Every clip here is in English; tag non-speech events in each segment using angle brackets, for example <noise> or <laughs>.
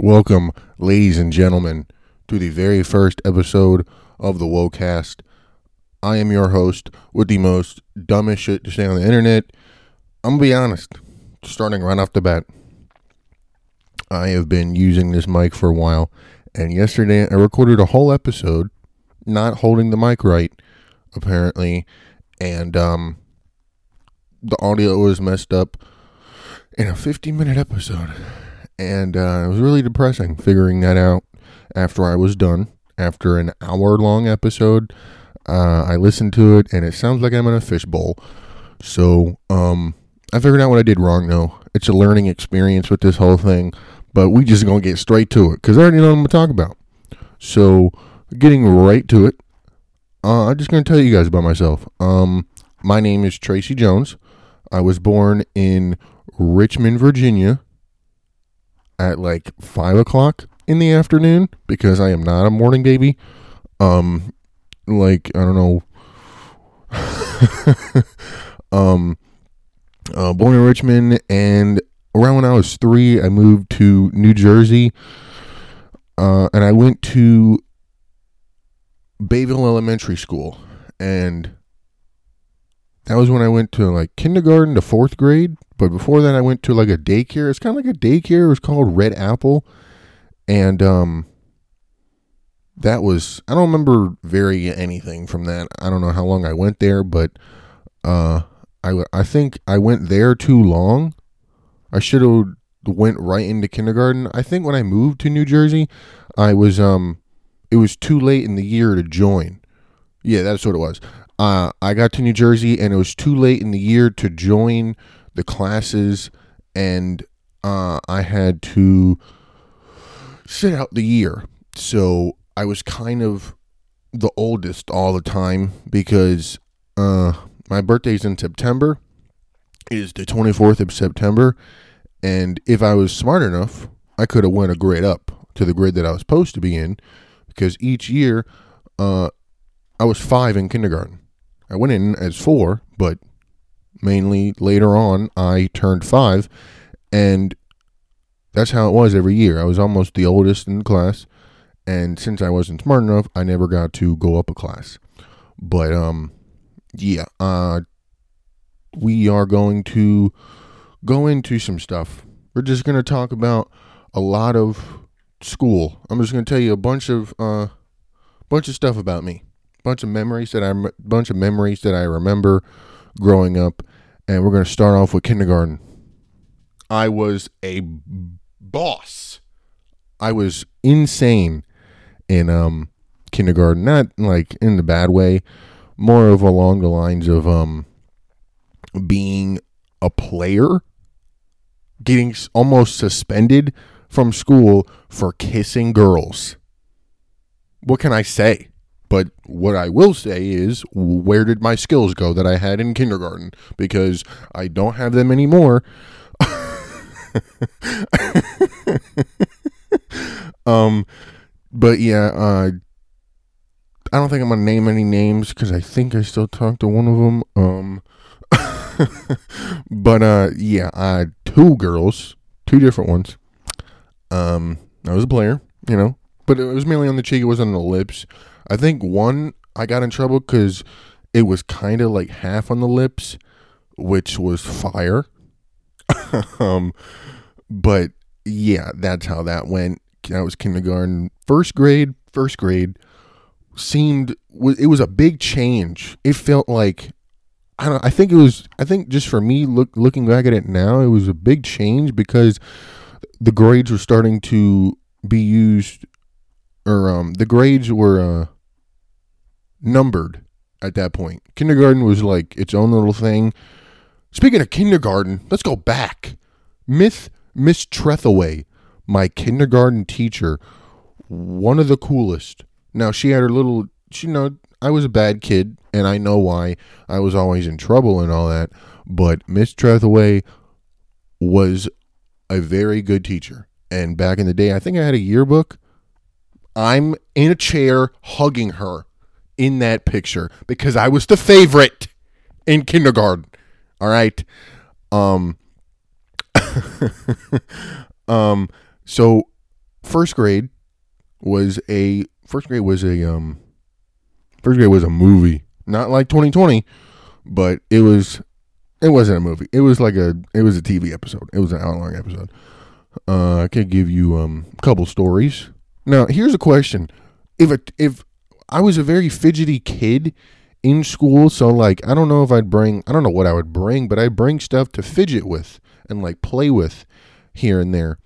Welcome, ladies and gentlemen, to the very first episode of the Wocast. I am your host with the most dumbest shit to say on the internet. I'm gonna be honest, starting right off the bat. I have been using this mic for a while, and yesterday I recorded a whole episode not holding the mic right, apparently, and um, the audio was messed up in a 50 minute episode. And uh, it was really depressing figuring that out after I was done. After an hour long episode, uh, I listened to it and it sounds like I'm in a fishbowl. So um, I figured out what I did wrong, though. It's a learning experience with this whole thing, but we just going to get straight to it because I already know what I'm going to talk about. So, getting right to it, uh, I'm just going to tell you guys about myself. Um, my name is Tracy Jones. I was born in Richmond, Virginia at like five o'clock in the afternoon because I am not a morning baby. Um, like I don't know. <laughs> um, uh, born in Richmond, and around when I was three, I moved to New Jersey, uh, and I went to Bayville Elementary School, and that was when I went to like kindergarten to fourth grade. But before that, I went to like a daycare. It's kind of like a daycare. It was called Red Apple, and um, that was I don't remember very anything from that. I don't know how long I went there, but uh, I I think I went there too long. I should have went right into kindergarten. I think when I moved to New Jersey, I was um, it was too late in the year to join. Yeah, that's what it was. Uh, I got to New Jersey and it was too late in the year to join the classes, and uh, I had to sit out the year. So I was kind of the oldest all the time because uh, my birthday's in September. It is the 24th of September, and if I was smart enough, I could have went a grade up to the grade that I was supposed to be in because each year uh, I was five in kindergarten. I went in as four, but mainly later on I turned five, and that's how it was every year. I was almost the oldest in the class, and since I wasn't smart enough, I never got to go up a class. But um, yeah, uh, we are going to go into some stuff. We're just gonna talk about a lot of school. I'm just gonna tell you a bunch of uh, bunch of stuff about me bunch of memories that I bunch of memories that I remember growing up, and we're going to start off with kindergarten. I was a boss. I was insane in um kindergarten, not like in the bad way, more of along the lines of um being a player, getting almost suspended from school for kissing girls. What can I say? But what I will say is, where did my skills go that I had in kindergarten? Because I don't have them anymore. <laughs> um, but yeah, uh, I don't think I'm gonna name any names because I think I still talk to one of them. Um, <laughs> but uh, yeah, had two girls, two different ones. Um, I was a player, you know, but it was mainly on the cheek. It wasn't on the lips. I think one I got in trouble because it was kind of like half on the lips, which was fire. <laughs> um, but yeah, that's how that went. That was kindergarten, first grade. First grade seemed it was a big change. It felt like I don't. I think it was. I think just for me, look looking back at it now, it was a big change because the grades were starting to be used, or um, the grades were uh, numbered at that point. Kindergarten was like its own little thing. Speaking of kindergarten, let's go back. Myth Miss Trethaway, my kindergarten teacher, one of the coolest. Now she had her little, you know, I was a bad kid, and I know why. I was always in trouble and all that. But Miss Trethaway was a very good teacher. And back in the day, I think I had a yearbook. I'm in a chair hugging her in that picture because I was the favorite in kindergarten. All right. Um <laughs> um so first grade was a first grade was a um first grade was a movie, not like 2020, but it was it wasn't a movie. It was like a it was a TV episode. It was an hour long episode. Uh, I could give you um a couple stories. Now here's a question: If a, if I was a very fidgety kid in school, so like I don't know if I'd bring I don't know what I would bring, but I'd bring stuff to fidget with and like play with here and there,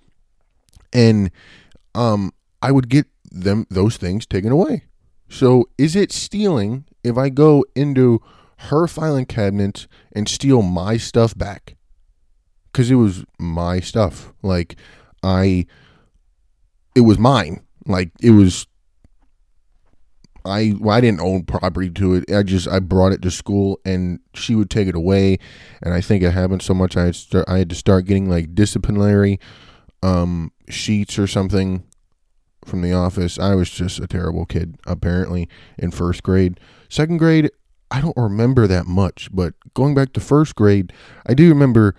and um I would get them those things taken away. So is it stealing if I go into her filing cabinet and steal my stuff back? Because it was my stuff. Like I, it was mine. Like it was. I well, I didn't own property to it. I just I brought it to school and she would take it away, and I think it happened so much I had start, I had to start getting like disciplinary um, sheets or something from the office. I was just a terrible kid, apparently, in first grade. Second grade, I don't remember that much, but going back to first grade, I do remember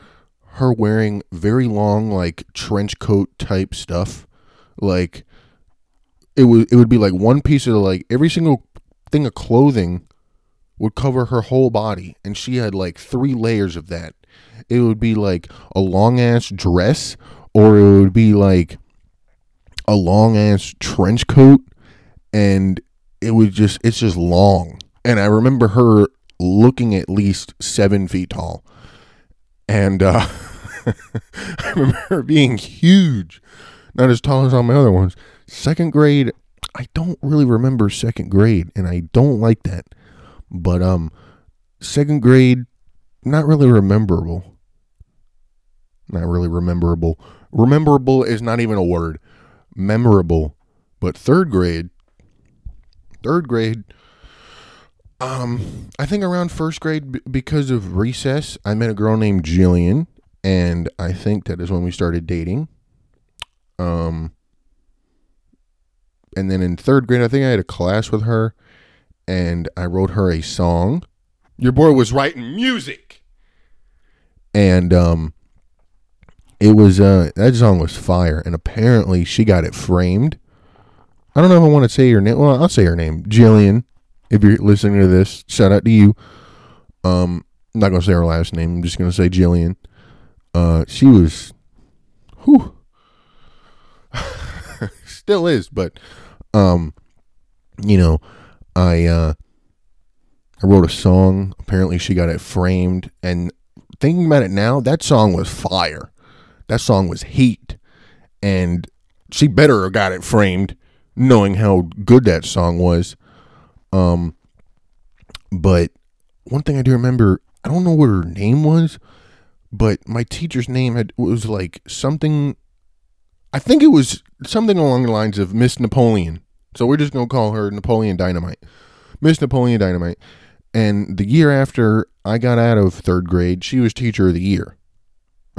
her wearing very long, like trench coat type stuff. Like it would it would be like one piece of like every single thing of clothing would cover her whole body, and she had like three layers of that. It would be like a long ass dress, or it would be like a long ass trench coat and it was just it's just long. And i remember her looking at least seven feet tall. And uh <laughs> i remember her being huge. Not as tall as all my other ones second grade i don't really remember second grade and i don't like that but um second grade not really rememberable not really rememberable rememberable is not even a word memorable. But third grade, third grade, um, I think around first grade, because of recess, I met a girl named Jillian, and I think that is when we started dating. Um, and then in third grade, I think I had a class with her, and I wrote her a song. Your boy was writing music, and um, it was uh that song was fire, and apparently she got it framed. I don't know if I want to say her name. Well, I'll say her name, Jillian. If you're listening to this, shout out to you. Um, I'm not gonna say her last name. I'm just gonna say Jillian. Uh, she was, whew, <laughs> still is, but um, you know, I uh, I wrote a song. Apparently, she got it framed, and thinking about it now, that song was fire. That song was heat, and she better got it framed, knowing how good that song was. Um, but one thing I do remember, I don't know what her name was, but my teacher's name had was like something. I think it was something along the lines of Miss Napoleon. So we're just gonna call her Napoleon Dynamite, Miss Napoleon Dynamite. And the year after I got out of third grade, she was teacher of the year. <laughs>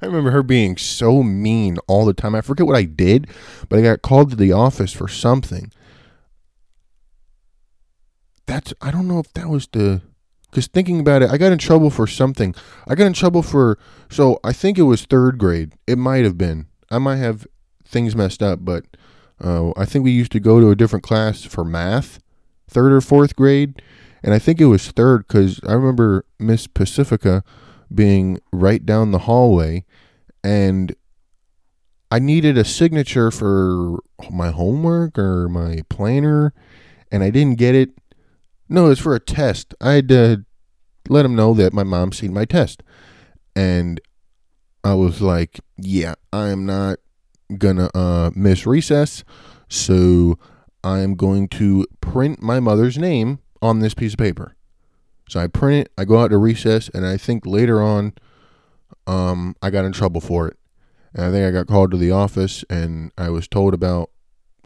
I remember her being so mean all the time. I forget what I did, but I got called to the office for something. That's I don't know if that was the because thinking about it, I got in trouble for something. I got in trouble for so I think it was third grade. It might have been. I might have things messed up, but uh, I think we used to go to a different class for math, third or fourth grade, and I think it was third because I remember Miss Pacifica being right down the hallway and I needed a signature for my homework or my planner and I didn't get it. No, it's for a test. I had to let him know that my mom seen my test. And I was like, yeah, I am not gonna uh, miss recess, so I am going to print my mother's name on this piece of paper. So I print it, I go out to recess, and I think later on, um, I got in trouble for it. And I think I got called to the office, and I was told about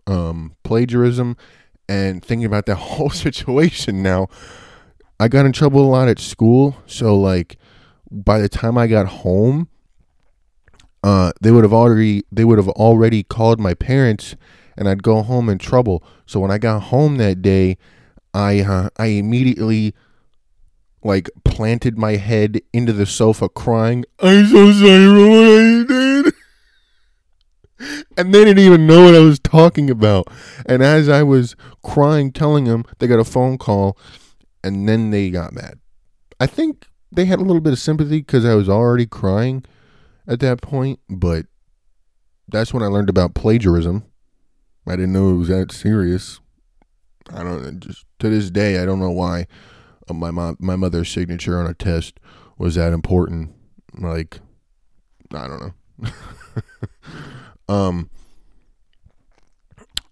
um, plagiarism. And thinking about that <laughs> whole situation now, I got in trouble a lot at school. So like, by the time I got home, uh, they would have already they would have already called my parents, and I'd go home in trouble. So when I got home that day, I uh, I immediately like planted my head into the sofa crying, I'm so sorry for what I did. <laughs> and they didn't even know what I was talking about. And as I was crying, telling them, they got a phone call, and then they got mad. I think they had a little bit of sympathy because I was already crying at that point, but that's when I learned about plagiarism. I didn't know it was that serious. I don't just to this day I don't know why uh, my mom my mother's signature on a test was that important. Like I don't know. <laughs> um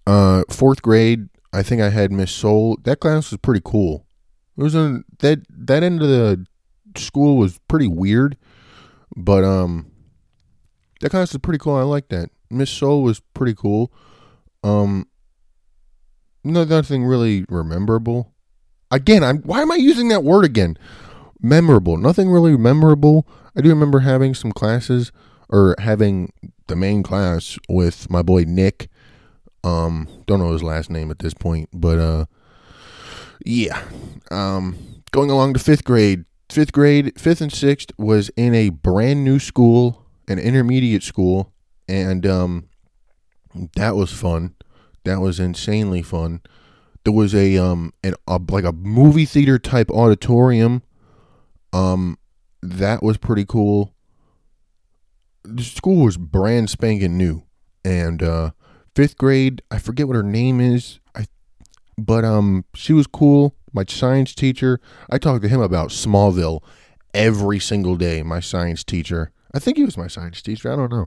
uh fourth grade I think I had Miss Soul. That class was pretty cool. It was a that that end of the school was pretty weird, but um that class was pretty cool. I like that. Miss Soul was pretty cool. Um no nothing really memorable. Again, I'm why am I using that word again? Memorable. Nothing really memorable. I do remember having some classes or having the main class with my boy Nick. Um, don't know his last name at this point, but uh, yeah. Um, going along to fifth grade. Fifth grade, fifth and sixth was in a brand new school, an intermediate school, and um, that was fun. That was insanely fun. There was a um an a, like a movie theater type auditorium. Um, that was pretty cool. The school was brand spanking new, and uh, fifth grade, I forget what her name is. I, but um, she was cool. My science teacher, I talked to him about Smallville every single day. My science teacher, I think he was my science teacher. I don't know.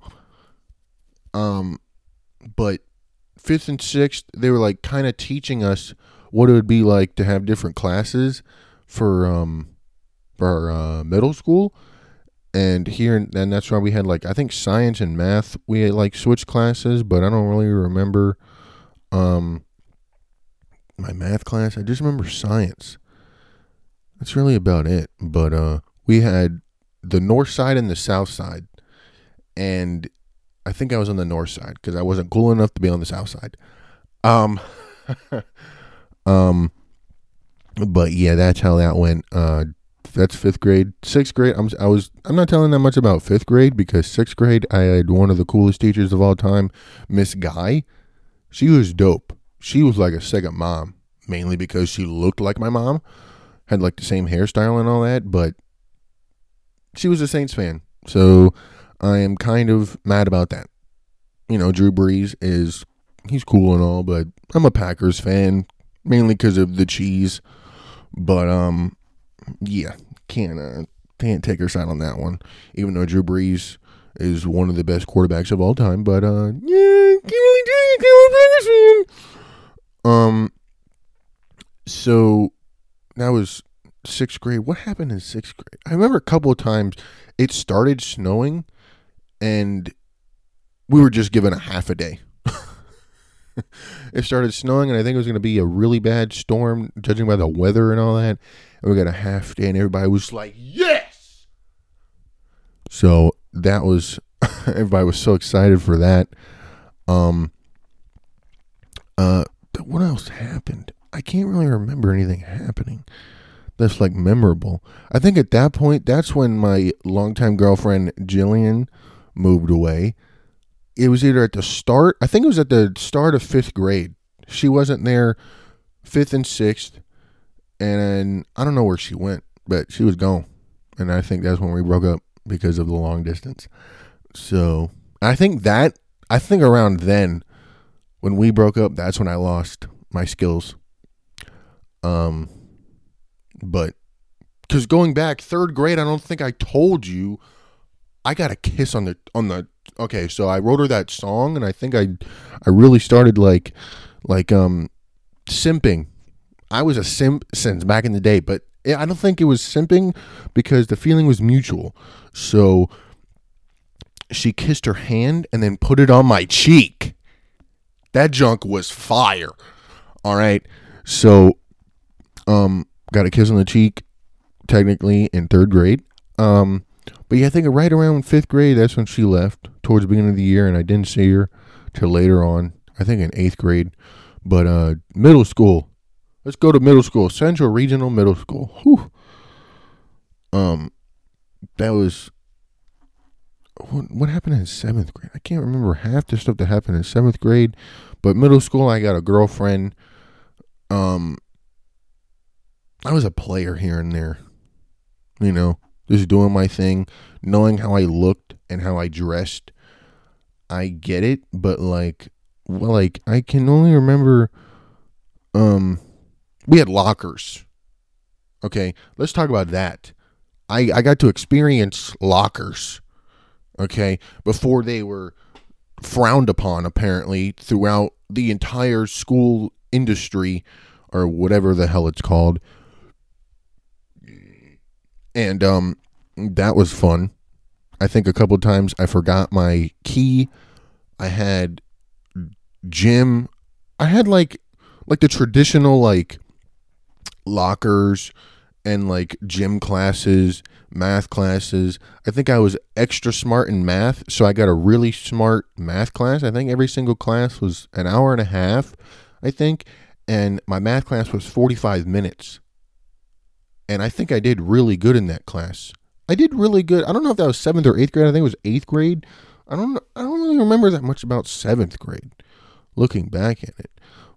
Um, but fifth and sixth, they were like kind of teaching us what it would be like to have different classes for um for uh, middle school. And here and that's why we had like I think science and math we had like switched classes, but I don't really remember um my math class. I just remember science. That's really about it. But uh we had the north side and the south side. And I think I was on the north side because I wasn't cool enough to be on the south side. Um, <laughs> um, but yeah, that's how that went. Uh, that's fifth grade. Sixth grade, I'm I was I'm not telling that much about fifth grade because sixth grade I had one of the coolest teachers of all time, Miss Guy. She was dope. She was like a second mom, mainly because she looked like my mom, had like the same hairstyle and all that. But she was a Saints fan, so I am kind of mad about that. You know, Drew Brees is he's cool and all, but I'm a Packers fan mainly because of the cheese. But um, yeah, can't uh, can't take her side on that one. Even though Drew Brees is one of the best quarterbacks of all time, but uh, yeah, can't really take it. Um, so that was sixth grade. What happened in sixth grade? I remember a couple of times it started snowing and we were just given a half a day. <laughs> it started snowing, and I think it was going to be a really bad storm, judging by the weather and all that. And we got a half day, and everybody was like, "Yes!" So that was <laughs> everybody was so excited for that. Um. Uh. What else happened? I can't really remember anything happening that's like memorable. I think at that point, that's when my longtime girlfriend Jillian moved away. It was either at the start, I think it was at the start of fifth grade. She wasn't there fifth and sixth. And I don't know where she went, but she was gone. And I think that's when we broke up because of the long distance. So I think that, I think around then, when we broke up, that's when I lost my skills. Um, but because going back third grade, I don't think I told you I got a kiss on the on the okay, so I wrote her that song and I think I I really started like like um simping. I was a simp since back in the day, but I don't think it was simping because the feeling was mutual. So she kissed her hand and then put it on my cheek. That junk was fire. All right. So um got a kiss on the cheek technically in 3rd grade. Um but yeah, I think right around fifth grade, that's when she left towards the beginning of the year, and I didn't see her till later on. I think in eighth grade. But uh, middle school, let's go to middle school, Central Regional Middle School. Whew. Um, that was what, what happened in seventh grade? I can't remember half the stuff that happened in seventh grade, but middle school I got a girlfriend. Um, I was a player here and there, you know, just doing my thing, knowing how I looked and how I dressed. I get it, but like, well, like I can only remember. Um, we had lockers. Okay, let's talk about that. I I got to experience lockers okay, before they were frowned upon apparently throughout the entire school industry or whatever the hell it's called. And um that was fun. I think a couple times I forgot my key. I had gym. I had like like the traditional like lockers and like gym classes, math classes. I think I was extra smart in math, so I got a really smart math class. I think every single class was an hour and a half, I think, and my math class was 45 minutes. And I think I did really good in that class. I did really good. I don't know if that was 7th or 8th grade. I think it was 8th grade. I don't I don't really remember that much about 7th grade looking back at it.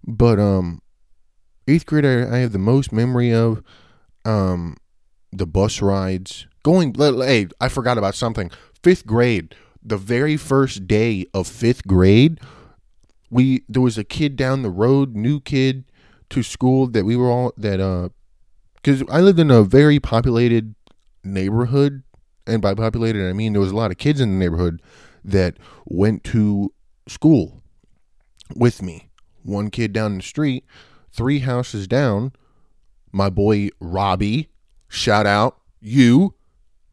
But um 8th grade I, I have the most memory of um, the bus rides. Going, hey, I forgot about something. Fifth grade, the very first day of fifth grade, we there was a kid down the road, new kid to school that we were all that uh, because I lived in a very populated neighborhood, and by populated I mean there was a lot of kids in the neighborhood that went to school with me. One kid down the street, three houses down my boy Robbie. Shout out you,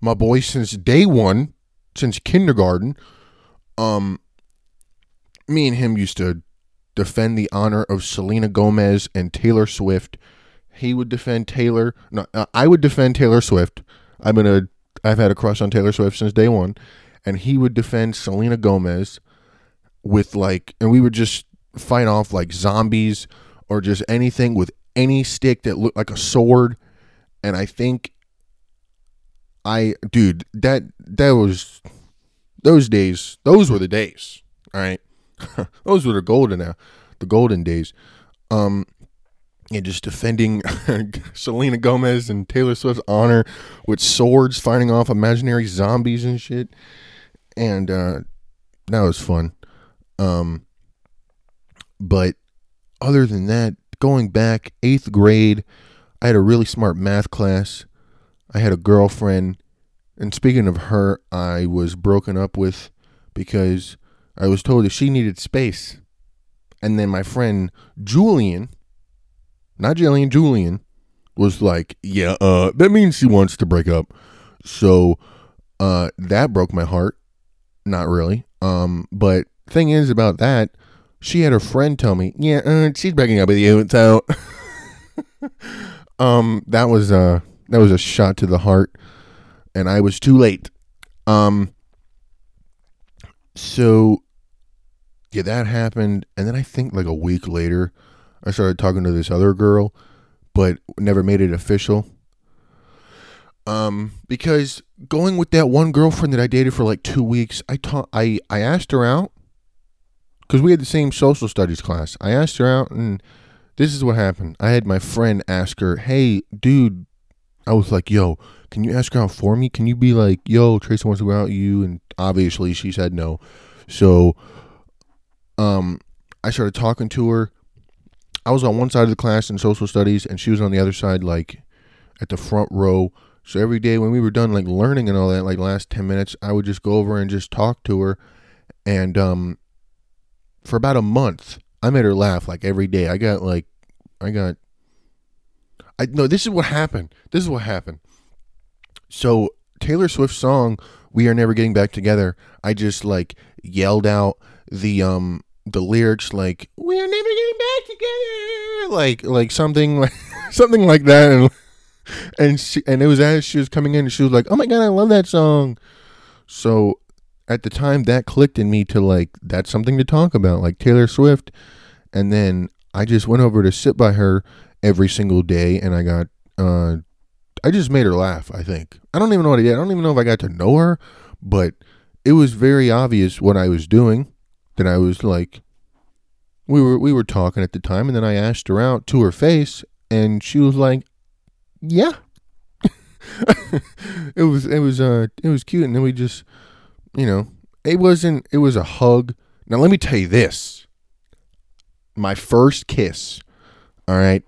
my boy since day one, since kindergarten. Um, me and him used to defend the honor of Selena Gomez and Taylor Swift. He would defend Taylor. No, uh, I would defend Taylor Swift. I'm gonna. I've had a crush on Taylor Swift since day one, and he would defend Selena Gomez with like, and we would just fight off like zombies or just anything with any stick that looked like a sword. And I think I dude, that that was those days, those were the days. All right. <laughs> those were the golden uh, the golden days. Um and just defending <laughs> Selena Gomez and Taylor Swift's honor with swords fighting off imaginary zombies and shit. And uh that was fun. Um but other than that, going back eighth grade, I had a really smart math class. I had a girlfriend, and speaking of her, I was broken up with because I was told that she needed space. And then my friend Julian, not Jillian, Julian, was like, "Yeah, uh, that means she wants to break up." So, uh, that broke my heart. Not really. Um, but thing is about that, she had her friend tell me, "Yeah, uh, she's breaking up with you." So, <laughs> um, that was uh that was a shot to the heart, and I was too late. Um, so yeah, that happened, and then I think like a week later, I started talking to this other girl, but never made it official. Um, because going with that one girlfriend that I dated for like two weeks, I taught I I asked her out because we had the same social studies class. I asked her out, and this is what happened. I had my friend ask her, "Hey, dude," I was like, "Yo, can you ask her out for me? Can you be like, yo, Tracy wants to go out with you?" And obviously, she said no. So, um, I started talking to her. I was on one side of the class in social studies, and she was on the other side, like at the front row. So every day when we were done, like learning and all that, like last ten minutes, I would just go over and just talk to her, and um, for about a month, I made her laugh like every day. I got like, I got, I no. This is what happened. This is what happened. So Taylor Swift song "We Are Never Getting Back Together." I just like yelled out the um the lyrics like "We are never getting back together," like like something <laughs> like something like that, and and she and it was as she was coming in, and she was like, "Oh my god, I love that song." So at the time that clicked in me to like that's something to talk about like Taylor Swift and then I just went over to sit by her every single day and I got uh I just made her laugh, I think. I don't even know what I did. I don't even know if I got to know her, but it was very obvious what I was doing. That I was like, we were we were talking at the time, and then I asked her out to her face, and she was like, "Yeah." <laughs> it was it was uh it was cute, and then we just, you know, it wasn't it was a hug. Now let me tell you this. My first kiss, all right,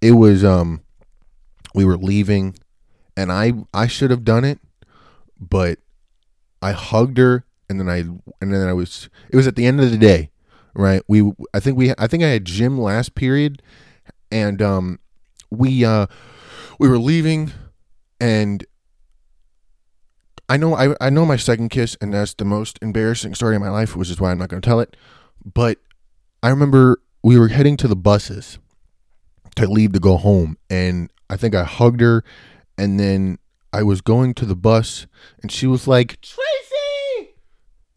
it was um, we were leaving, and I I should have done it, but I hugged her, and then I and then I was it was at the end of the day, right? We I think we I think I had gym last period, and um, we uh we were leaving, and I know I I know my second kiss, and that's the most embarrassing story of my life, which is why I'm not going to tell it. But I remember we were heading to the buses to leave to go home, and I think I hugged her, and then I was going to the bus, and she was like Tracy,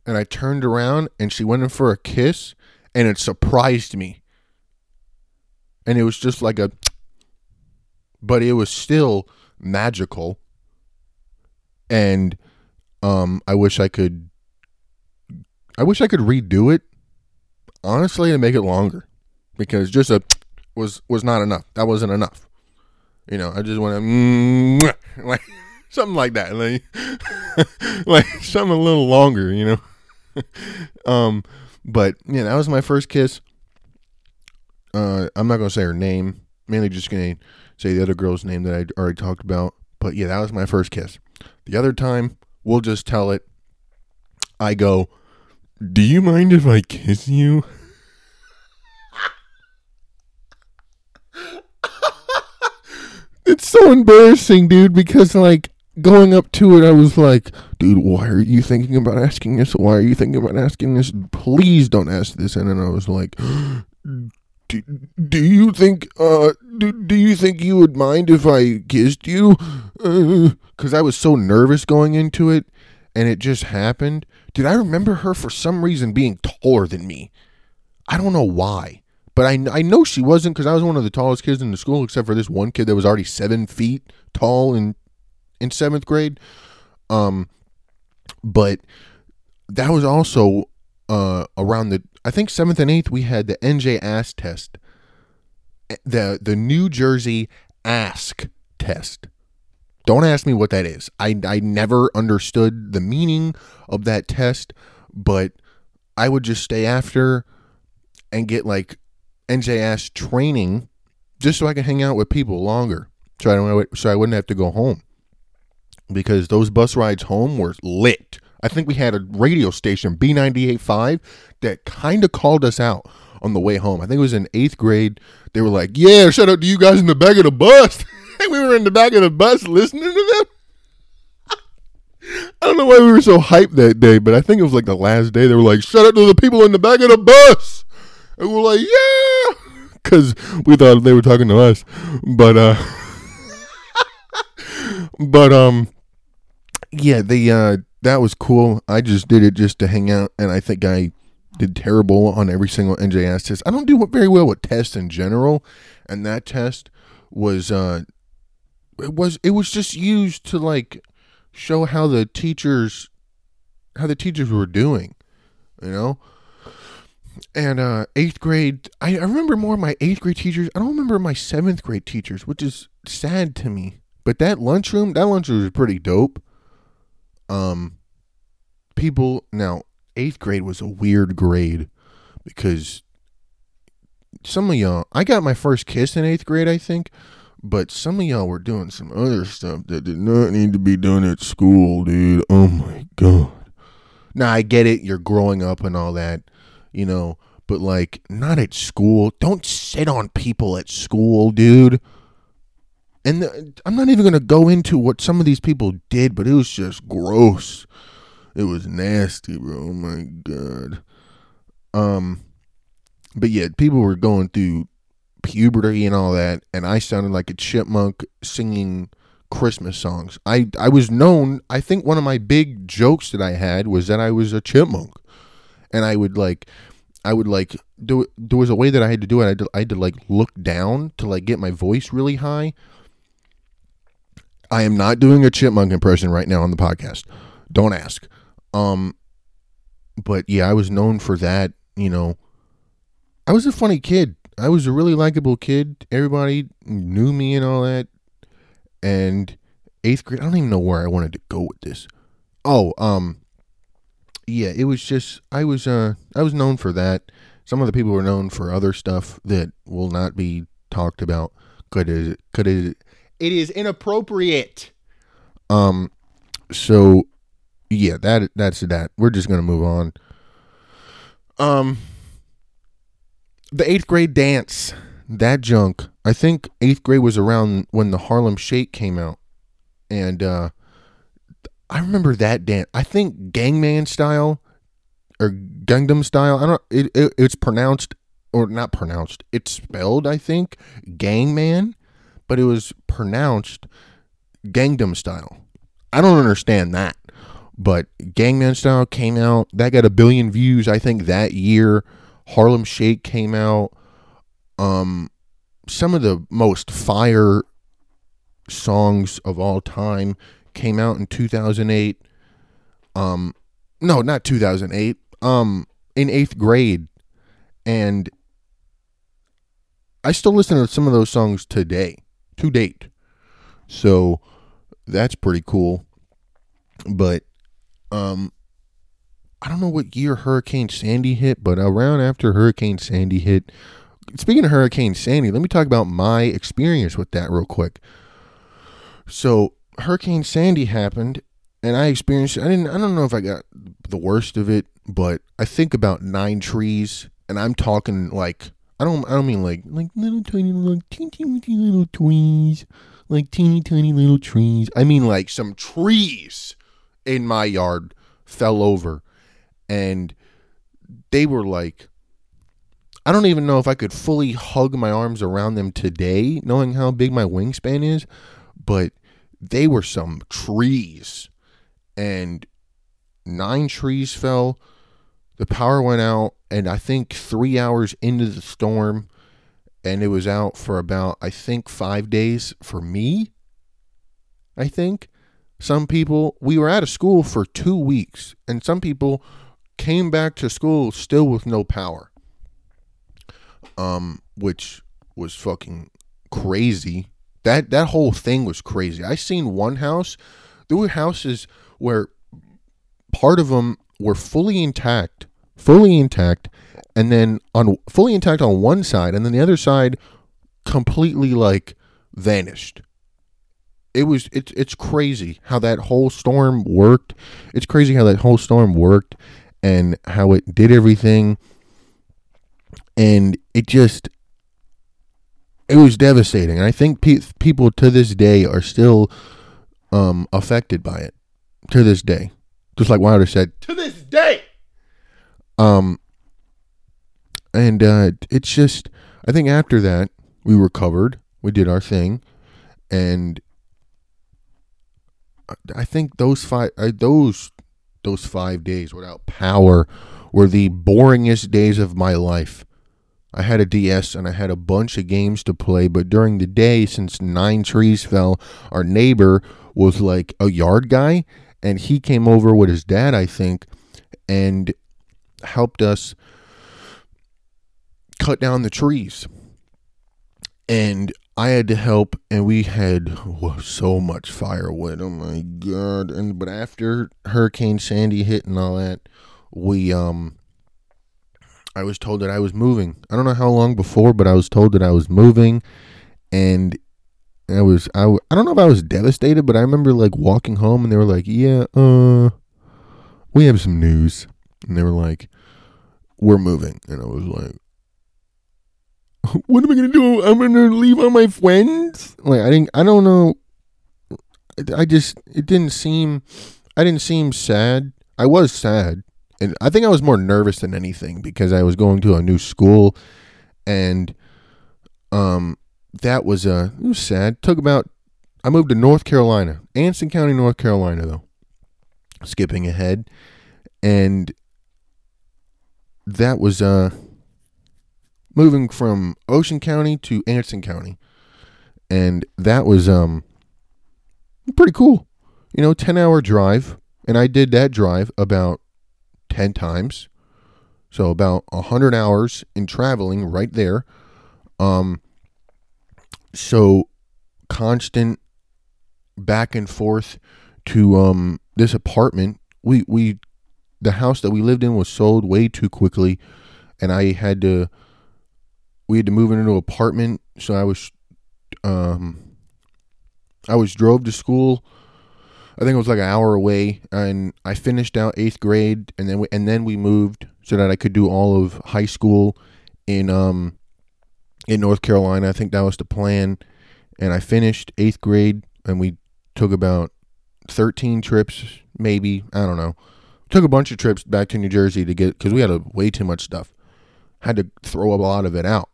and I turned around, and she went in for a kiss, and it surprised me, and it was just like a, but it was still magical and um, I wish I could. I wish I could redo it, honestly, and make it longer, because just a was was not enough. That wasn't enough. You know, I just want to <laughs> like something like that, like <laughs> like something a little longer. You know, <laughs> um, but yeah, that was my first kiss. Uh, I'm not gonna say her name. Mainly just gonna say the other girl's name that I already talked about. But yeah, that was my first kiss. The other time, we'll just tell it. I go, Do you mind if I kiss you? <laughs> it's so embarrassing, dude, because like going up to it, I was like, dude, why are you thinking about asking this? Why are you thinking about asking this? Please don't ask this. And then I was like, <gasps> do, do you think uh do, do you think you would mind if I kissed you? Because uh, I was so nervous going into it, and it just happened. Did I remember her for some reason being taller than me? I don't know why, but I I know she wasn't because I was one of the tallest kids in the school, except for this one kid that was already seven feet tall in in seventh grade. Um, but that was also uh around the I think seventh and eighth we had the NJ Ask test, the the New Jersey Ask test. Don't ask me what that is. I I never understood the meaning of that test, but I would just stay after and get like NJ Ask training just so I can hang out with people longer. So I don't so I wouldn't have to go home. Because those bus rides home were lit. I think we had a radio station, B98.5, that kind of called us out on the way home. I think it was in eighth grade. They were like, Yeah, shout out to you guys in the back of the bus. <laughs> we were in the back of the bus listening to them. <laughs> I don't know why we were so hyped that day, but I think it was like the last day. They were like, Shout out to the people in the back of the bus. And we we're like, Yeah. <laughs> Because we thought they were talking to us. But, uh, but, um, yeah, the, uh, that was cool. I just did it just to hang out, and I think I did terrible on every single NJ Ask test. I don't do very well with tests in general, and that test was uh, it was it was just used to like show how the teachers how the teachers were doing, you know. And uh, eighth grade, I, I remember more my eighth grade teachers. I don't remember my seventh grade teachers, which is sad to me. But that lunchroom, that lunchroom was pretty dope. Um, people now eighth grade was a weird grade because some of y'all I got my first kiss in eighth grade, I think, but some of y'all were doing some other stuff that did not need to be done at school, dude. Oh my god. Now I get it, you're growing up and all that, you know, but like not at school. Don't sit on people at school, dude. And the, I'm not even going to go into what some of these people did, but it was just gross. It was nasty, bro. Oh my god. Um but yeah, people were going through puberty and all that, and I sounded like a chipmunk singing Christmas songs. I I was known. I think one of my big jokes that I had was that I was a chipmunk, and I would like, I would like do. There was a way that I had to do it. I I had to like look down to like get my voice really high, I am not doing a chipmunk impression right now on the podcast. Don't ask. Um, but yeah, I was known for that. You know, I was a funny kid. I was a really likable kid. Everybody knew me and all that. And eighth grade, I don't even know where I wanted to go with this. Oh, um, yeah, it was just I was uh I was known for that. Some of the people were known for other stuff that will not be talked about. Could it could it it is inappropriate. Um, so yeah, that that's that. We're just gonna move on. Um, the eighth grade dance, that junk. I think eighth grade was around when the Harlem Shake came out, and uh, I remember that dance. I think Gangman style or Gangnam style. I don't. It, it it's pronounced or not pronounced. It's spelled. I think Gangman, but it was pronounced Gangnam style. I don't understand that. But Gangnam Style came out. That got a billion views, I think, that year. Harlem Shake came out. Um, some of the most fire songs of all time came out in 2008. Um, no, not 2008. Um, in eighth grade, and I still listen to some of those songs today, to date. So that's pretty cool. But um I don't know what year Hurricane Sandy hit, but around after Hurricane Sandy hit, speaking of Hurricane Sandy, let me talk about my experience with that real quick. So, Hurricane Sandy happened and I experienced I didn't I don't know if I got the worst of it, but I think about nine trees and I'm talking like I don't I don't mean like like little tiny little teeny teeny little trees, like teeny tiny little trees. I mean like some trees in my yard fell over and they were like I don't even know if I could fully hug my arms around them today knowing how big my wingspan is, but they were some trees and nine trees fell. The power went out and I think 3 hours into the storm and it was out for about I think 5 days for me. I think some people, we were out of school for two weeks, and some people came back to school still with no power. Um, which was fucking crazy. That that whole thing was crazy. I seen one house. There were houses where part of them were fully intact, fully intact, and then on fully intact on one side, and then the other side completely like vanished it was it's it's crazy how that whole storm worked. It's crazy how that whole storm worked and how it did everything and it just it was devastating. And I think pe- people to this day are still um affected by it to this day. Just like Wilder said, to this day. Um and uh it's just I think after that we recovered, we did our thing and I think those five those those five days without power were the boringest days of my life. I had a DS and I had a bunch of games to play, but during the day, since nine trees fell, our neighbor was like a yard guy, and he came over with his dad, I think, and helped us cut down the trees. And I had to help, and we had so much firewood. Oh my god! And but after Hurricane Sandy hit and all that, we um, I was told that I was moving. I don't know how long before, but I was told that I was moving, and I was I I don't know if I was devastated, but I remember like walking home, and they were like, "Yeah, uh, we have some news," and they were like, "We're moving," and I was like, what am I gonna do? I'm gonna leave all my friends. Like I didn't. I don't know. I just it didn't seem. I didn't seem sad. I was sad, and I think I was more nervous than anything because I was going to a new school, and um, that was uh, it was sad. Took about. I moved to North Carolina, Anson County, North Carolina, though. Skipping ahead, and that was uh moving from Ocean County to Anson County, and that was um pretty cool. You know, ten hour drive, and I did that drive about 10 times. So about 100 hours in traveling right there. Um so constant back and forth to um this apartment. We we the house that we lived in was sold way too quickly and I had to we had to move into an apartment so I was um I was drove to school. I think it was like an hour away and I finished out 8th grade and then we, and then we moved so that I could do all of high school in um in North Carolina. I think that was the plan. And I finished 8th grade and we took about 13 trips maybe I don't know took a bunch of trips back to New Jersey to get because we had a, way too much stuff. Had to throw a lot of it out.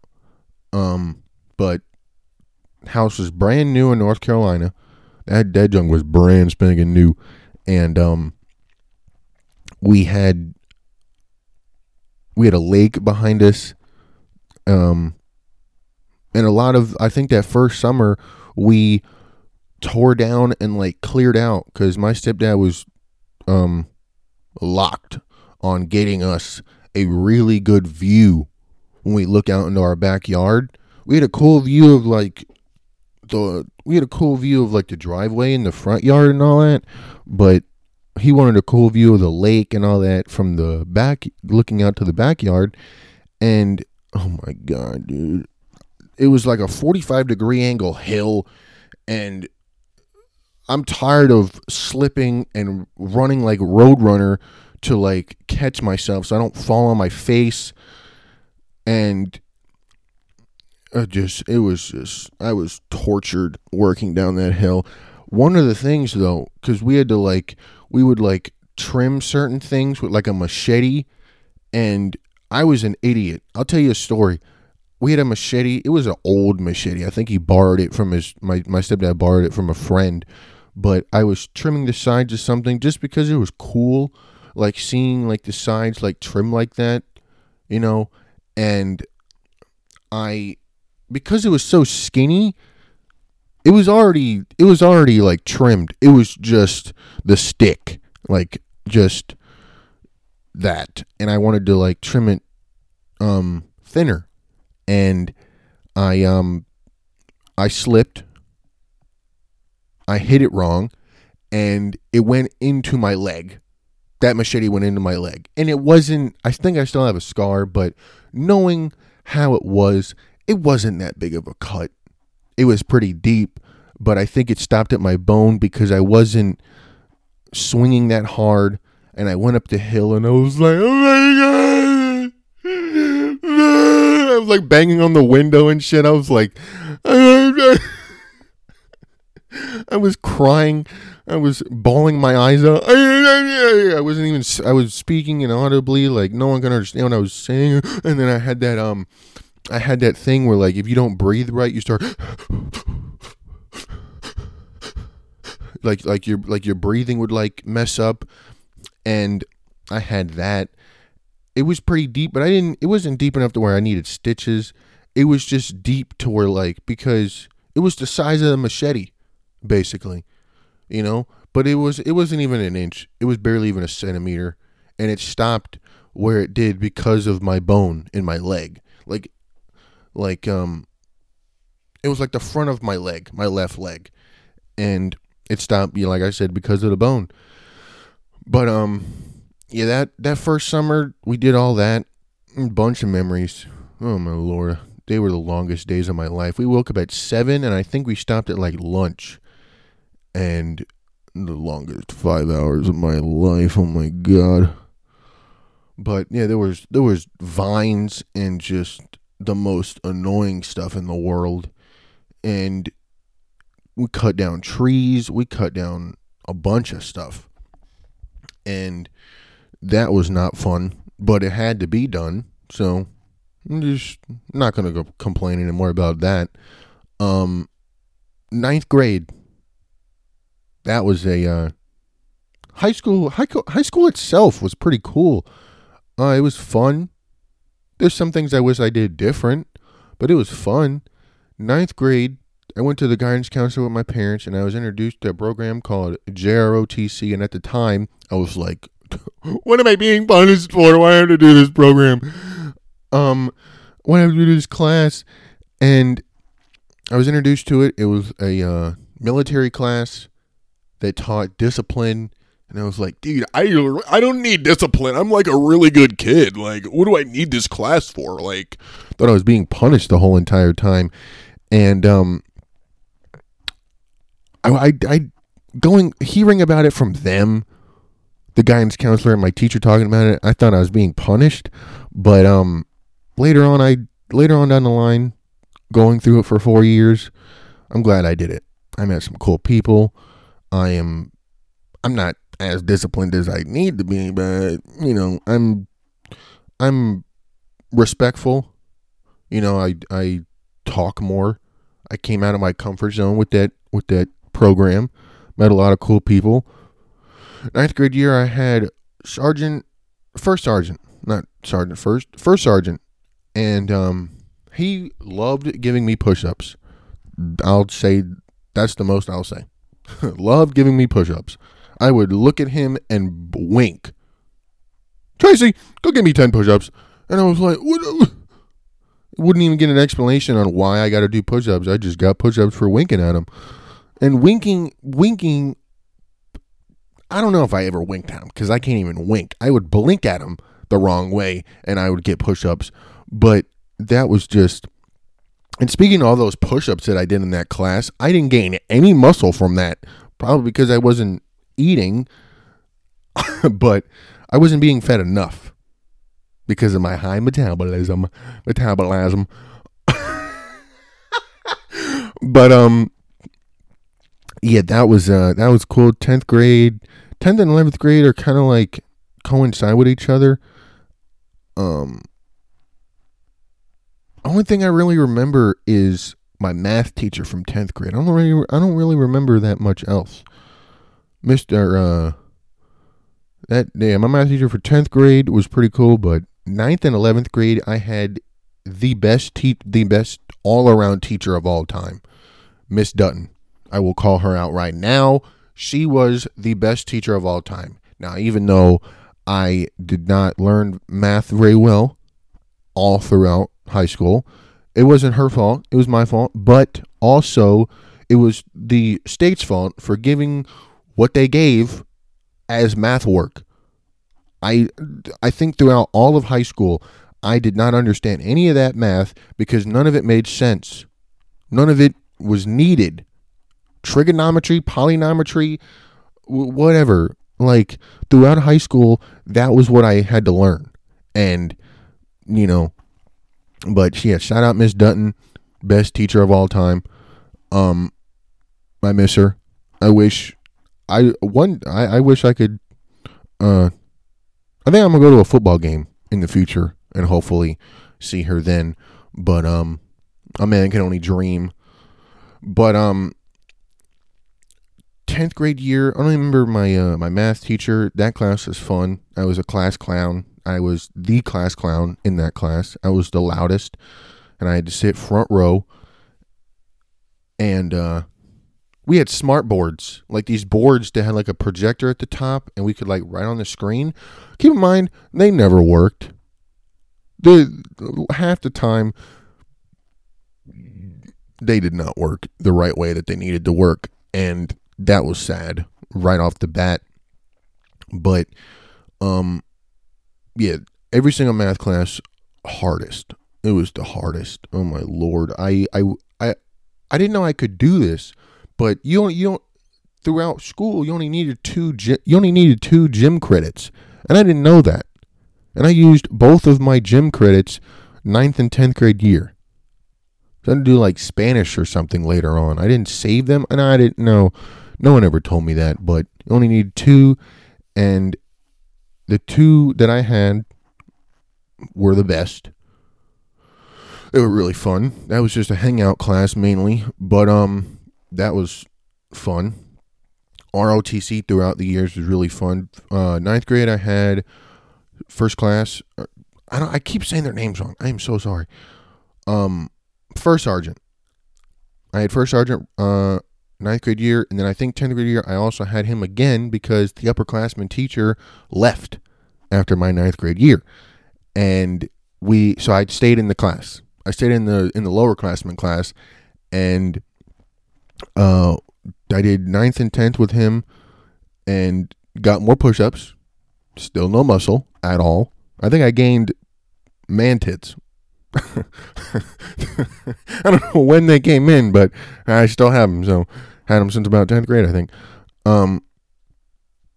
Um, but house was brand new in North Carolina. That dead junk was brand spanking new, and um, we had we had a lake behind us. Um, and a lot of I think that first summer we tore down and like cleared out because my stepdad was um locked on getting us a really good view when we look out into our backyard. We had a cool view of like the we had a cool view of like the driveway and the front yard and all that, but he wanted a cool view of the lake and all that from the back looking out to the backyard and oh my god, dude. It was like a 45 degree angle hill and I'm tired of slipping and running like Roadrunner to like catch myself so I don't fall on my face. And I just, it was just, I was tortured working down that hill. One of the things though, because we had to like, we would like trim certain things with like a machete. And I was an idiot. I'll tell you a story. We had a machete. It was an old machete. I think he borrowed it from his, my, my stepdad borrowed it from a friend but I was trimming the sides of something just because it was cool, like seeing like the sides like trim like that, you know, and I because it was so skinny, it was already it was already like trimmed. It was just the stick, like just that, and I wanted to like trim it um thinner, and I um I slipped I hit it wrong and it went into my leg. That machete went into my leg. And it wasn't, I think I still have a scar, but knowing how it was, it wasn't that big of a cut. It was pretty deep, but I think it stopped at my bone because I wasn't swinging that hard. And I went up the hill and I was like, oh my God. <laughs> I was like banging on the window and shit. I was like, <laughs> I was crying. I was bawling my eyes out. I wasn't even. I was speaking inaudibly, like no one could understand what I was saying. And then I had that um, I had that thing where like if you don't breathe right, you start like like your like your breathing would like mess up. And I had that. It was pretty deep, but I didn't. It wasn't deep enough to where I needed stitches. It was just deep to where like because it was the size of a machete basically, you know. But it was it wasn't even an inch. It was barely even a centimeter, and it stopped where it did because of my bone in my leg. Like, like um, it was like the front of my leg, my left leg, and it stopped. You know, like I said, because of the bone. But um, yeah, that that first summer we did all that, bunch of memories. Oh my lord, they were the longest days of my life. We woke up at seven, and I think we stopped at like lunch and the longest five hours of my life. Oh my god! But yeah, there was there was vines and just the most annoying stuff in the world, and we cut down trees. We cut down a bunch of stuff, and that was not fun. But it had to be done, so I'm just not gonna go complain anymore about that. Um, ninth grade that was a uh, high school. High, high school itself was pretty cool. Uh, it was fun. There's some things I wish I did different, but it was fun. Ninth grade, I went to the guidance counselor with my parents, and I was introduced to a program called JROTC. And at the time, I was like, <laughs> "What am I being punished for? Why have to do this program? Um, why have to do this class?" And I was introduced to it. It was a uh, military class that taught discipline. And I was like, dude, I I don't need discipline. I'm like a really good kid. Like, what do I need this class for? Like, thought I was being punished the whole entire time. And um, I, I, I going hearing about it from them, the guidance counselor and my teacher talking about it. I thought I was being punished, but um, later on, I later on down the line, going through it for four years, I'm glad I did it. I met some cool people. I am, I'm not as disciplined as I need to be, but you know, I'm, I'm respectful. You know, I I talk more. I came out of my comfort zone with that with that program. Met a lot of cool people. Ninth grade year, I had sergeant, first sergeant, not sergeant first, first sergeant, and um, he loved giving me push-ups. I'll say that's the most I'll say. <laughs> loved giving me push-ups. I would look at him and wink. Tracy, go give me ten push-ups, and I was like, what? Wouldn't even get an explanation on why I got to do push-ups. I just got push-ups for winking at him. And winking, winking, I don't know if I ever winked at him because I can't even wink. I would blink at him the wrong way and I would get push ups. But that was just. And speaking of all those push ups that I did in that class, I didn't gain any muscle from that. Probably because I wasn't eating, <laughs> but I wasn't being fed enough because of my high metabolism. Metabolism. <laughs> but um yeah, that was uh that was cool. Tenth grade, tenth and eleventh grade are kind of like coincide with each other. Um, only thing I really remember is my math teacher from tenth grade. I don't really I don't really remember that much else. Mister uh, that yeah, my math teacher for tenth grade was pretty cool, but ninth and eleventh grade I had the best te- the best all around teacher of all time, Miss Dutton. I will call her out right now. She was the best teacher of all time. Now, even though I did not learn math very well all throughout high school, it wasn't her fault. It was my fault. But also, it was the state's fault for giving what they gave as math work. I I think throughout all of high school, I did not understand any of that math because none of it made sense. None of it was needed trigonometry, polynometry, whatever. Like throughout high school, that was what I had to learn. And, you know, but yeah, shout out Miss Dutton, best teacher of all time. Um, I miss her. I wish I one I, I wish I could uh I think I'm gonna go to a football game in the future and hopefully see her then. But um a man can only dream. But um 10th grade year, I don't remember my uh, my math teacher. That class was fun. I was a class clown. I was the class clown in that class. I was the loudest, and I had to sit front row. And uh, we had smart boards, like these boards that had like a projector at the top, and we could like write on the screen. Keep in mind, they never worked. The half the time, they did not work the right way that they needed to work, and that was sad right off the bat. But um yeah, every single math class hardest. It was the hardest. Oh my lord. I I I I didn't know I could do this, but you don't you don't throughout school you only needed two you only needed two gym credits. And I didn't know that. And I used both of my gym credits ninth and 10th grade year. So I had to do like Spanish or something later on. I didn't save them and I didn't know no one ever told me that, but you only need two, and the two that I had were the best. They were really fun. That was just a hangout class mainly, but um, that was fun. ROTC throughout the years was really fun. Uh, ninth grade, I had first class. I don't. I keep saying their names wrong. I am so sorry. Um, first sergeant. I had first sergeant uh, ninth grade year, and then I think tenth grade year I also had him again because the upperclassman teacher left after my ninth grade year, and we so I stayed in the class. I stayed in the in the lower classman class, and uh, I did ninth and tenth with him, and got more push-ups. Still no muscle at all. I think I gained man tits. <laughs> I don't know when they came in, but I still have them. So had them since about tenth grade, I think. Um,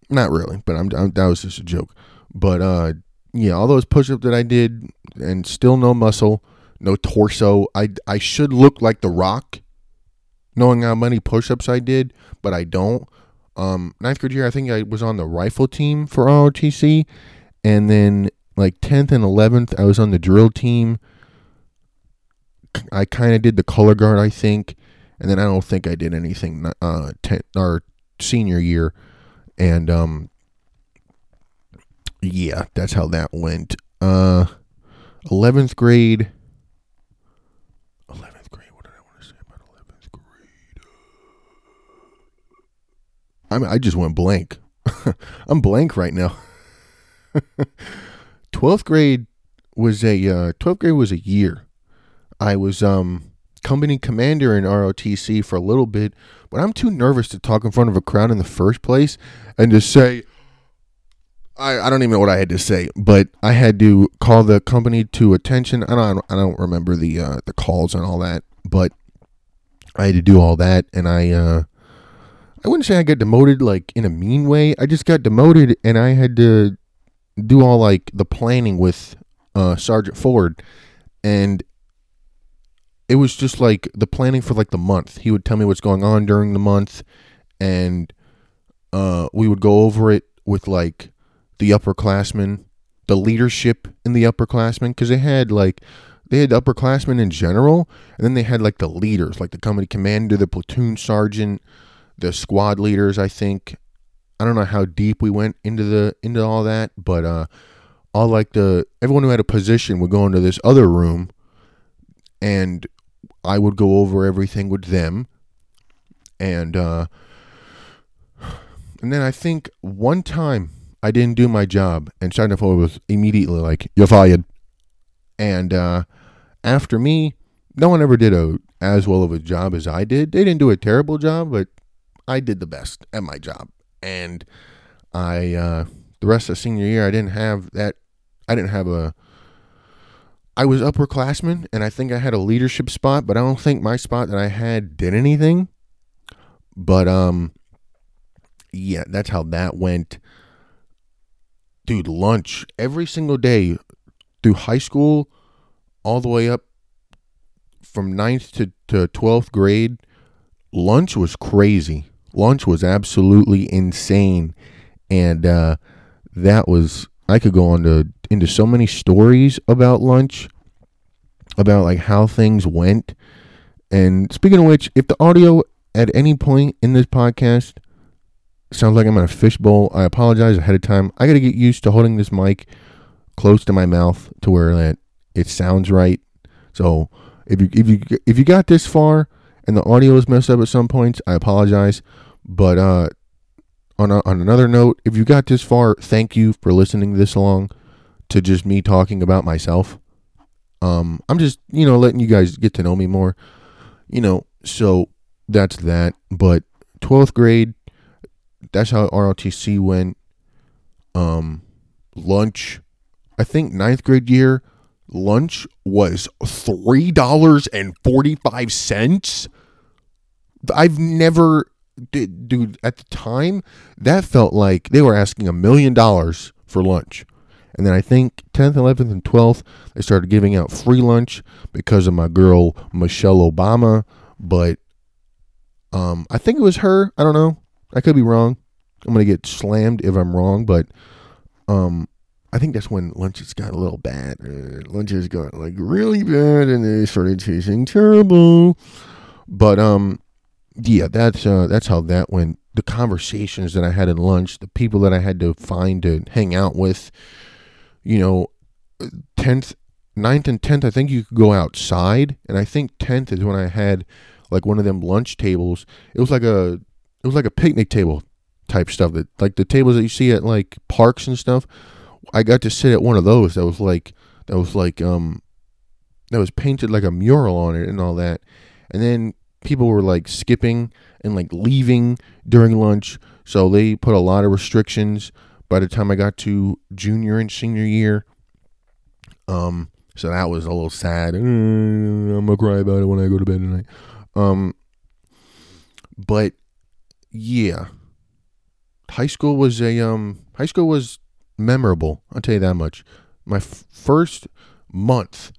not really, but I'm, I'm that was just a joke. But uh, yeah, all those push-ups that I did, and still no muscle, no torso. I I should look like The Rock, knowing how many push-ups I did, but I don't. Um, ninth grade year, I think I was on the rifle team for ROTC, and then like tenth and eleventh, I was on the drill team. I kind of did the color guard, I think, and then I don't think I did anything uh ten, or senior year, and um yeah, that's how that went. Uh, eleventh grade. Eleventh grade. What did I want to say about eleventh grade? I mean, I just went blank. <laughs> I'm blank right now. <laughs> Twelfth grade was a uh, twelfth grade was a year. I was um company commander in ROTC for a little bit, but I'm too nervous to talk in front of a crowd in the first place and to say I, I don't even know what I had to say, but I had to call the company to attention. I don't I don't remember the uh, the calls and all that, but I had to do all that, and I uh, I wouldn't say I got demoted like in a mean way. I just got demoted, and I had to do all like the planning with uh, Sergeant Ford, and it was just like the planning for like the month. He would tell me what's going on during the month, and uh, we would go over it with like the upperclassmen, the leadership in the upperclassmen, because they had like they had upperclassmen in general, and then they had like the leaders, like the company commander, the platoon sergeant, the squad leaders. I think I don't know how deep we went into the into all that, but uh, all like the everyone who had a position would go into this other room, and I would go over everything with them, and uh, and then I think one time I didn't do my job, and Ford was immediately like, "You're fired." And uh, after me, no one ever did a as well of a job as I did. They didn't do a terrible job, but I did the best at my job. And I, uh, the rest of senior year, I didn't have that. I didn't have a. I was upperclassman, and I think I had a leadership spot, but I don't think my spot that I had did anything. But um, yeah, that's how that went dude, lunch every single day through high school, all the way up from ninth to, to 12th grade. Lunch was crazy. Lunch was absolutely insane. And uh, that was, I could go on to, into so many stories about lunch, about like how things went. And speaking of which, if the audio at any point in this podcast sounds like I'm in a fishbowl. I apologize ahead of time. I got to get used to holding this mic close to my mouth to where that it sounds right. So if you if you if you got this far and the audio is messed up at some points, I apologize. But uh, on a, on another note, if you got this far, thank you for listening this long to just me talking about myself. Um, I'm just you know letting you guys get to know me more. You know, so that's that. But 12th grade, that's how ROTC went. Um, lunch, I think ninth grade year, lunch was three dollars and forty five cents. I've never, dude. At the time, that felt like they were asking a million dollars for lunch. And then I think 10th, 11th, and 12th, they started giving out free lunch because of my girl Michelle Obama. But um, I think it was her. I don't know. I could be wrong. I'm gonna get slammed if I'm wrong, but um, I think that's when lunches got a little bad. Uh, lunches got like really bad, and they started tasting terrible. But um, yeah, that's uh, that's how that went. The conversations that I had at lunch, the people that I had to find to hang out with, you know, tenth, 9th and tenth, I think you could go outside, and I think tenth is when I had like one of them lunch tables. It was like a it was like a picnic table type stuff that like the tables that you see at like parks and stuff. I got to sit at one of those that was like that was like um that was painted like a mural on it and all that. And then people were like skipping and like leaving during lunch, so they put a lot of restrictions by the time I got to junior and senior year. Um so that was a little sad. I'm gonna cry about it when I go to bed tonight. Um, but yeah, high school was a um high school was memorable. I'll tell you that much. My f- first month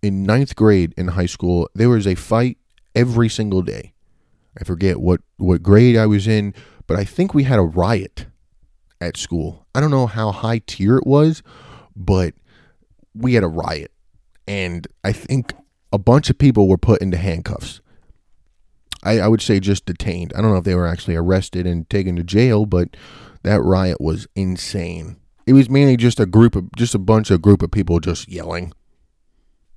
in ninth grade in high school, there was a fight every single day. I forget what what grade I was in, but I think we had a riot at school. I don't know how high tier it was, but we had a riot, and I think a bunch of people were put into handcuffs. I, I would say just detained. I don't know if they were actually arrested and taken to jail, but that riot was insane. It was mainly just a group of just a bunch of group of people just yelling.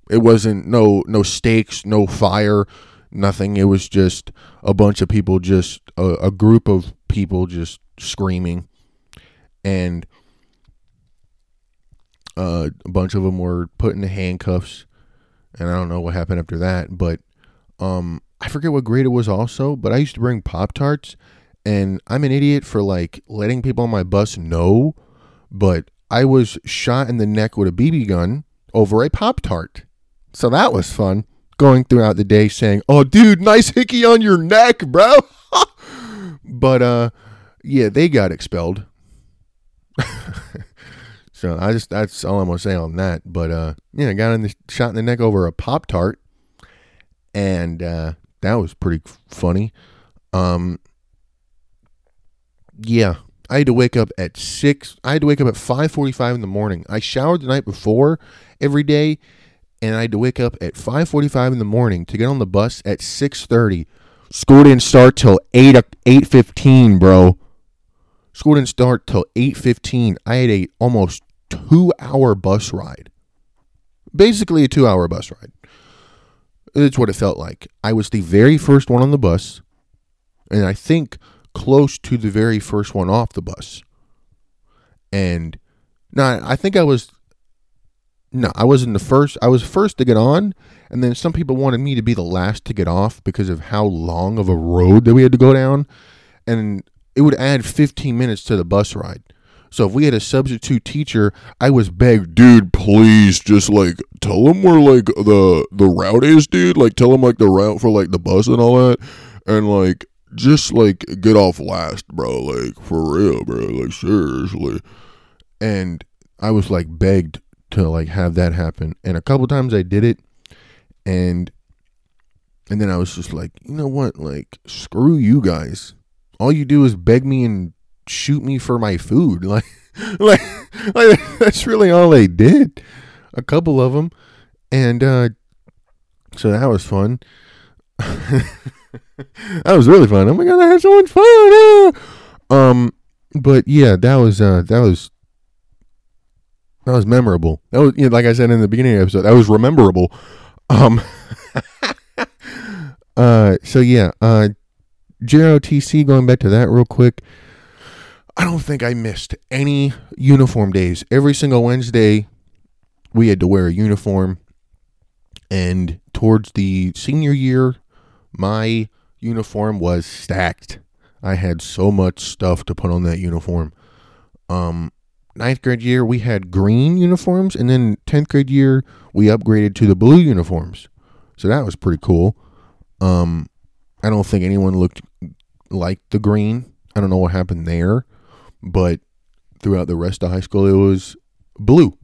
It wasn't no no stakes, no fire, nothing. It was just a bunch of people just a, a group of people just screaming. And uh, a bunch of them were put into handcuffs, and I don't know what happened after that. But um, I forget what grade it was also. But I used to bring Pop Tarts, and I'm an idiot for like letting people on my bus know. But I was shot in the neck with a BB gun over a Pop Tart, so that was fun. Going throughout the day saying, "Oh, dude, nice hickey on your neck, bro." <laughs> but uh, yeah, they got expelled. <laughs> So I just that's all I'm gonna say on that. But uh, yeah, I got in the shot in the neck over a pop tart, and uh, that was pretty funny. Um, yeah, I had to wake up at six. I had to wake up at five forty-five in the morning. I showered the night before every day, and I had to wake up at five forty-five in the morning to get on the bus at six thirty. School didn't start till eight eight fifteen, bro. School didn't start till eight fifteen. I had a almost two hour bus ride. Basically, a two hour bus ride. It's what it felt like. I was the very first one on the bus, and I think close to the very first one off the bus. And now I think I was no, I wasn't the first. I was first to get on, and then some people wanted me to be the last to get off because of how long of a road that we had to go down, and it would add 15 minutes to the bus ride. So if we had a substitute teacher, I was begged, dude, please just like tell them where like the the route is, dude. Like tell them like the route for like the bus and all that, and like just like get off last, bro. Like for real, bro. Like seriously. And I was like begged to like have that happen, and a couple times I did it, and and then I was just like, you know what? Like screw you guys. All you do is beg me and shoot me for my food. <laughs> Like, like, like that's really all they did. A couple of them, and uh, so that was fun. <laughs> that was really fun. Oh my god, I had so much fun. Ah! Um, but yeah, that was uh, that was that was memorable. That was you know, like I said in the beginning of the episode, that was rememberable. Um, <laughs> uh, so yeah, uh, JROTC. Going back to that real quick. I don't think I missed any uniform days. Every single Wednesday, we had to wear a uniform. And towards the senior year, my uniform was stacked. I had so much stuff to put on that uniform. Um, ninth grade year, we had green uniforms. And then 10th grade year, we upgraded to the blue uniforms. So that was pretty cool. Um, I don't think anyone looked like the green. I don't know what happened there but throughout the rest of high school it was blue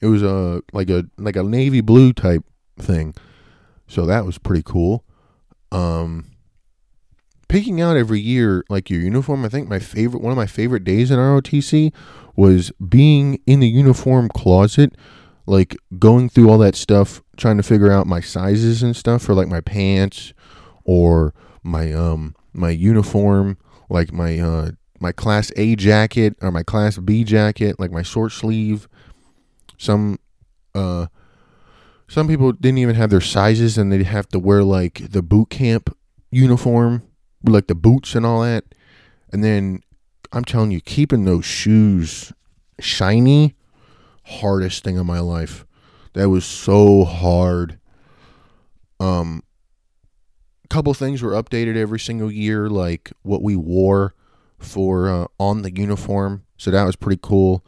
it was a like a like a navy blue type thing so that was pretty cool um picking out every year like your uniform i think my favorite one of my favorite days in rotc was being in the uniform closet like going through all that stuff trying to figure out my sizes and stuff for like my pants or my um my uniform like my uh my class A jacket or my class B jacket, like my short sleeve. Some uh some people didn't even have their sizes and they'd have to wear like the boot camp uniform, like the boots and all that. And then I'm telling you, keeping those shoes shiny, hardest thing of my life. That was so hard. Um, a couple things were updated every single year, like what we wore for uh, on the uniform. So that was pretty cool,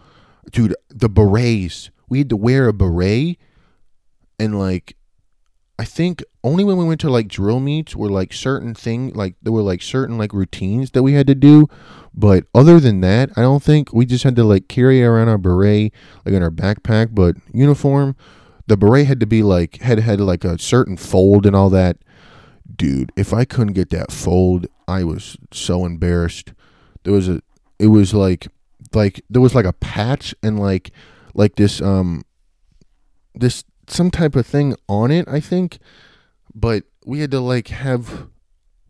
dude. The berets, we had to wear a beret, and like, I think only when we went to like drill meets were like certain thing, like there were like certain like routines that we had to do. But other than that, I don't think we just had to like carry around our beret like in our backpack. But uniform, the beret had to be like had had like a certain fold and all that. Dude, if I couldn't get that fold, I was so embarrassed. There was a, it was like, like there was like a patch and like, like this um, this some type of thing on it. I think, but we had to like have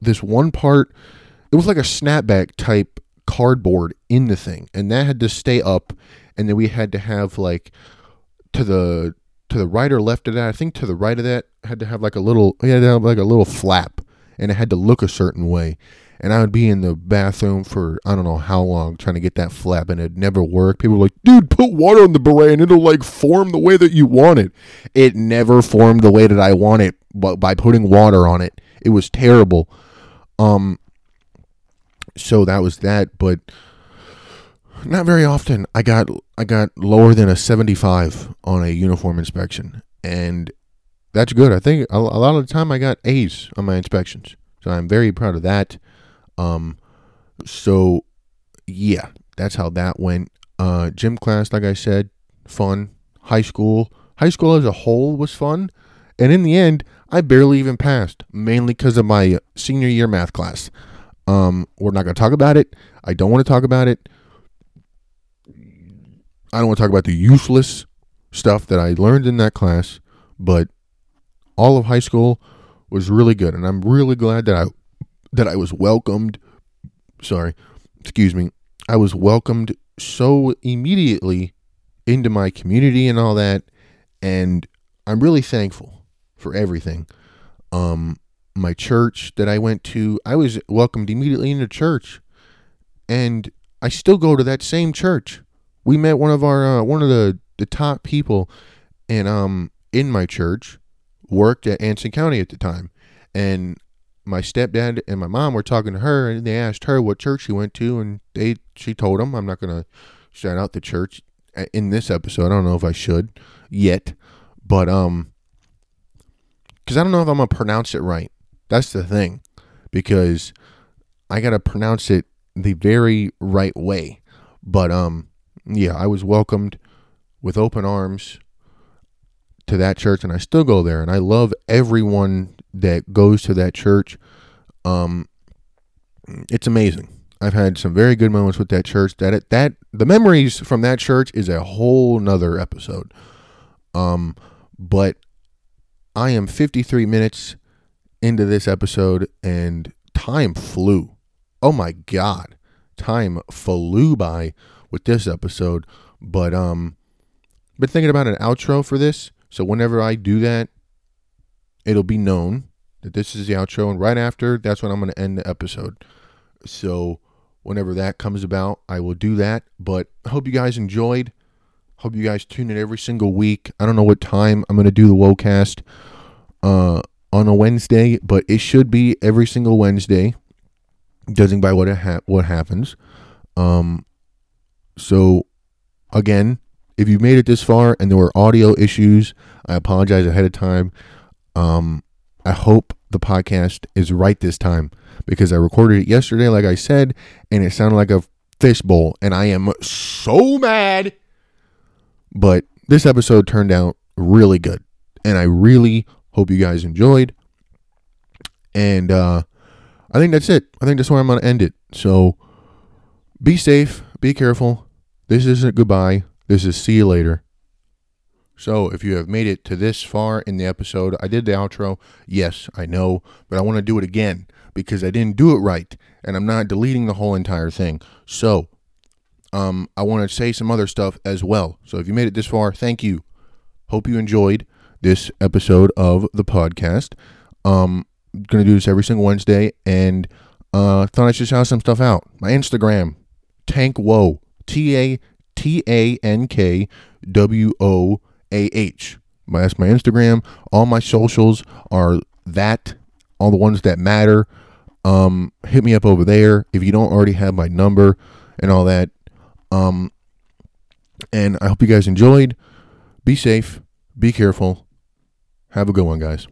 this one part. It was like a snapback type cardboard in the thing, and that had to stay up, and then we had to have like to the to the right or left of that. I think to the right of that had to have like a little, have like a little flap, and it had to look a certain way. And I would be in the bathroom for I don't know how long trying to get that flap, and it never worked. People were like, "Dude, put water on the beret, and it'll like form the way that you want it." It never formed the way that I want it, but by putting water on it, it was terrible. Um, so that was that, but not very often. I got I got lower than a 75 on a uniform inspection, and that's good. I think a, a lot of the time I got A's on my inspections, so I'm very proud of that. Um, so yeah, that's how that went. Uh, gym class, like I said, fun. High school, high school as a whole was fun, and in the end, I barely even passed, mainly because of my senior year math class. Um, we're not going to talk about it. I don't want to talk about it. I don't want to talk about the useless stuff that I learned in that class, but all of high school was really good, and I'm really glad that I that I was welcomed. Sorry, excuse me. I was welcomed so immediately into my community and all that, and I'm really thankful for everything. Um, my church that I went to, I was welcomed immediately into church, and I still go to that same church. We met one of our uh, one of the the top people, and um in my church, worked at Anson County at the time, and my stepdad and my mom were talking to her, and they asked her what church she went to, and they she told them. I'm not gonna shout out the church in this episode. I don't know if I should yet, but um, because I don't know if I'm gonna pronounce it right. That's the thing, because I gotta pronounce it the very right way. But um, yeah, I was welcomed with open arms to that church, and I still go there, and I love everyone that goes to that church. Um, it's amazing. I've had some very good moments with that church. That that the memories from that church is a whole nother episode. Um, but I am 53 minutes into this episode and time flew. Oh my god. Time flew by with this episode, but um been thinking about an outro for this. So whenever I do that, it'll be known that this is the outro and right after that's when I'm going to end the episode. So whenever that comes about, I will do that, but I hope you guys enjoyed. Hope you guys tune in every single week. I don't know what time I'm going to do the Wocast uh on a Wednesday, but it should be every single Wednesday, judging by what ha- what happens. Um, so again, if you made it this far and there were audio issues, I apologize ahead of time. Um, I hope the podcast is right this time because I recorded it yesterday, like I said, and it sounded like a fishbowl, and I am so mad. But this episode turned out really good, and I really Hope you guys enjoyed. And uh, I think that's it. I think that's where I'm going to end it. So be safe, be careful. This isn't goodbye. This is see you later. So, if you have made it to this far in the episode, I did the outro. Yes, I know, but I want to do it again because I didn't do it right and I'm not deleting the whole entire thing. So, um, I want to say some other stuff as well. So, if you made it this far, thank you. Hope you enjoyed this episode of the podcast. Um, gonna do this every single Wednesday, and uh, thought I should shout some stuff out. My Instagram, Tank Whoa, T A T A N K W O A H. That's my Instagram. All my socials are that. All the ones that matter. Um, hit me up over there if you don't already have my number and all that. Um, and I hope you guys enjoyed. Be safe. Be careful. Have a good one, guys.